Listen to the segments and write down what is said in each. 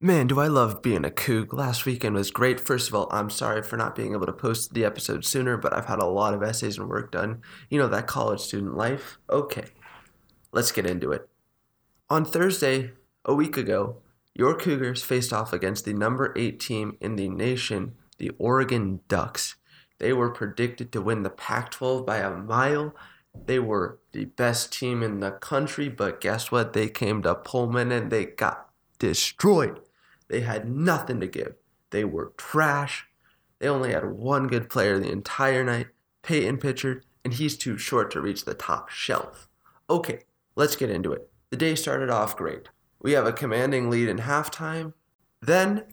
Man, do I love being a Coug. Last weekend was great. First of all, I'm sorry for not being able to post the episode sooner, but I've had a lot of essays and work done. You know, that college student life. Okay, let's get into it. On Thursday, a week ago, your Cougars faced off against the number eight team in the nation, the Oregon Ducks. They were predicted to win the Pac 12 by a mile. They were the best team in the country, but guess what? They came to Pullman and they got destroyed. They had nothing to give. They were trash. They only had one good player the entire night, Payton Pritchard, and he's too short to reach the top shelf. Okay, let's get into it. The day started off great. We have a commanding lead in halftime. Then,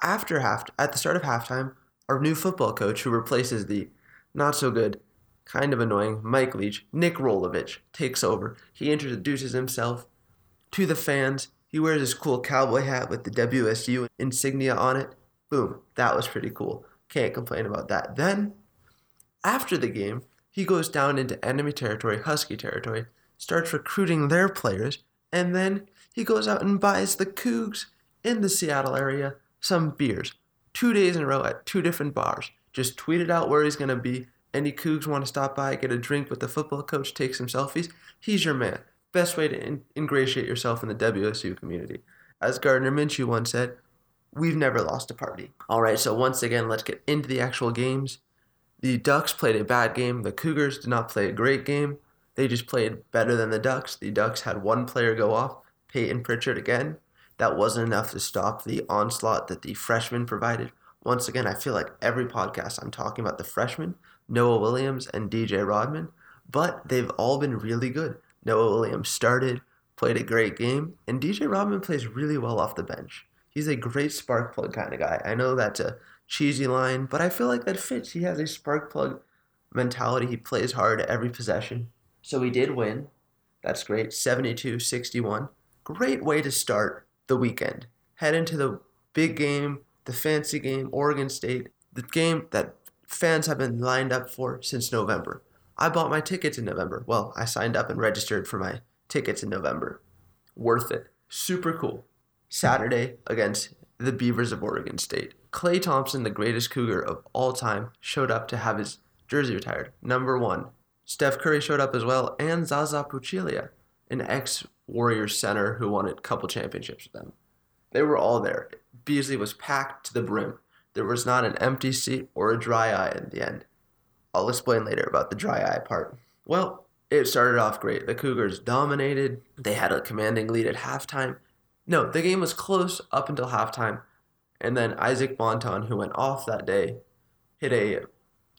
after half, at the start of halftime, our new football coach, who replaces the not so good, kind of annoying Mike Leach, Nick Rolovich, takes over. He introduces himself to the fans he wears his cool cowboy hat with the WSU insignia on it. Boom, that was pretty cool. Can't complain about that. Then, after the game, he goes down into enemy territory, Husky territory, starts recruiting their players, and then he goes out and buys the Cougs in the Seattle area some beers. Two days in a row at two different bars. Just tweeted out where he's going to be. Any Cougs want to stop by, get a drink with the football coach, take some selfies? He's your man best way to in- ingratiate yourself in the WSU community. As Gardner Minshew once said, we've never lost a party. All right, so once again, let's get into the actual games. The Ducks played a bad game. The Cougars did not play a great game. They just played better than the Ducks. The Ducks had one player go off, Payton Pritchard again. That wasn't enough to stop the onslaught that the freshmen provided. Once again, I feel like every podcast I'm talking about the freshmen, Noah Williams and DJ Rodman, but they've all been really good. Noah Williams started, played a great game, and DJ Rodman plays really well off the bench. He's a great spark plug kind of guy. I know that's a cheesy line, but I feel like that fits. He has a spark plug mentality. He plays hard at every possession. So he did win. That's great. 72 61. Great way to start the weekend. Head into the big game, the fancy game, Oregon State, the game that fans have been lined up for since November. I bought my tickets in November. Well, I signed up and registered for my tickets in November. Worth it. Super cool. Saturday against the Beavers of Oregon State. Klay Thompson, the greatest Cougar of all time, showed up to have his jersey retired. Number one. Steph Curry showed up as well, and Zaza Pachulia, an ex Warriors center who won a couple championships with them. They were all there. Beasley was packed to the brim. There was not an empty seat or a dry eye in the end. I'll explain later about the dry eye part. Well, it started off great. The Cougars dominated. They had a commanding lead at halftime. No, the game was close up until halftime. And then Isaac Bonton, who went off that day, hit a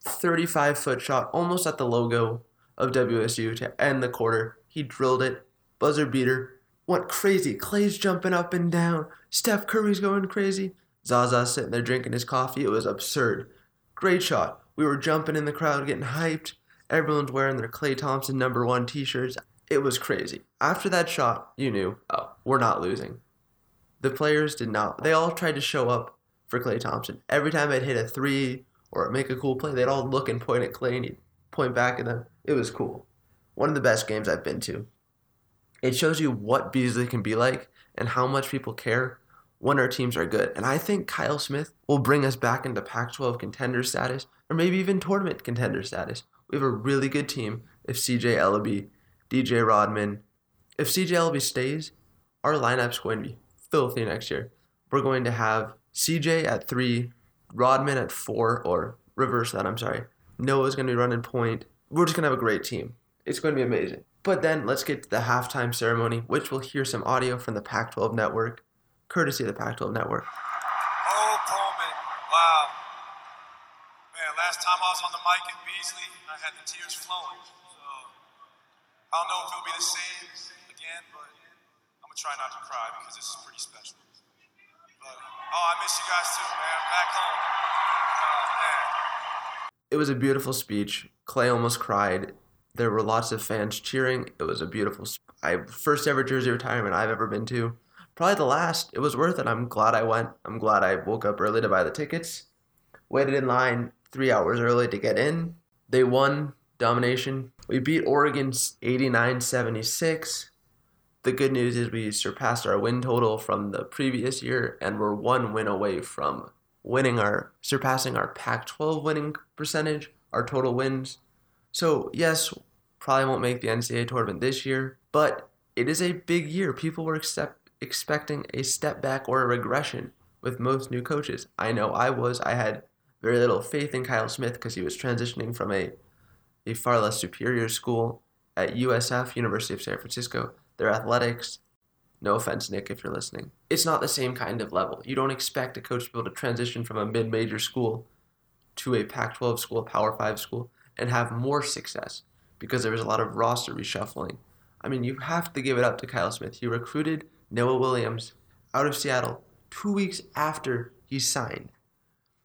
35 foot shot almost at the logo of WSU to end the quarter. He drilled it. Buzzer beater. Went crazy. Klay's jumping up and down. Steph Curry's going crazy. Zaza's sitting there drinking his coffee. It was absurd. Great shot. We were jumping in the crowd, getting hyped. Everyone's wearing their Klay Thompson number one t shirts. It was crazy. After that shot, you knew, oh, we're not losing. The players did not. They all tried to show up for Klay Thompson. Every time I'd hit a three or make a cool play, they'd all look and point at Klay and he'd point back at them. It was cool. One of the best games I've been to. It shows you what Beasley can be like and how much people care when our teams are good. And I think Kyle Smith will bring us back into Pac 12 contender status or maybe even tournament contender status. We have a really good team if CJ Elleby, DJ Rodman, if CJ Elleby stays, our lineup's going to be filthy next year. We're going to have CJ at three, Rodman at four, or reverse that, I'm sorry. Noah's going to be running point. We're just going to have a great team. It's going to be amazing. But then let's get to the halftime ceremony, which we'll hear some audio from the Pac 12 network, courtesy of the Pac 12 network. Oh, last time I was on the mic in Beasley, I had the tears flowing. So I don't know if it'll be the same again, but I'm gonna try not to cry because this is pretty special. But oh, I miss you guys too, man. Back home. Oh, it was a beautiful speech. Klay almost cried. There were lots of fans cheering. It was a beautiful, I first ever jersey retirement I've ever been to. Probably the last. It was worth it. I'm glad I went. I'm glad I woke up early to buy the tickets. Waited in line three hours early to get in. They won domination. We beat Oregon 89 76. The good news is we surpassed our win total from the previous year, and we're one win away from winning our surpassing our Pac-12 winning percentage, our total wins. So yes, probably won't make the NCAA tournament this year, but it is a big year. People were accept, expecting a step back or a regression with most new coaches. I know I was. I had very little faith in Kyle Smith because he was transitioning from a a far less superior school at USF, University of San Francisco. Their athletics, no offense, Nick, if you're listening, it's not the same kind of level. You don't expect a coach to be able to transition from a mid major school to a Pac 12 school, Power 5 school, and have more success because there was a lot of roster reshuffling. I mean, you have to give it up to Kyle Smith. He recruited Noah Williams out of Seattle two weeks after he signed.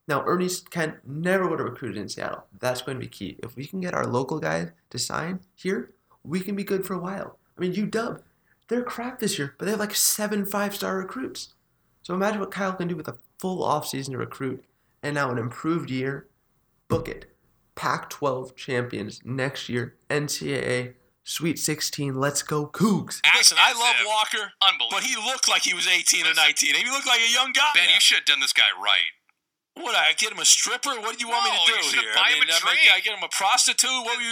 Now, Ernie Kent never would have recruited in Seattle. That's going to be key. If we can get our local guys to sign here, we can be good for a while. I mean, UW, they're crap this year, but they have like seven five star recruits. So imagine what Kyle can do with a full offseason to recruit and now an improved year. Book it. Pac 12 champions next year, NCAA Sweet 16. Let's go, Cougs. Listen, I love Walker, Unbelievable. but he looked like he was 18 or Listen. 19. He looked like a young guy. Ben, you should have done this guy right. What, I get him a stripper? What do you want me No, to you do should here? buy I him mean, a I, make- drink. I get him a prostitute? What were you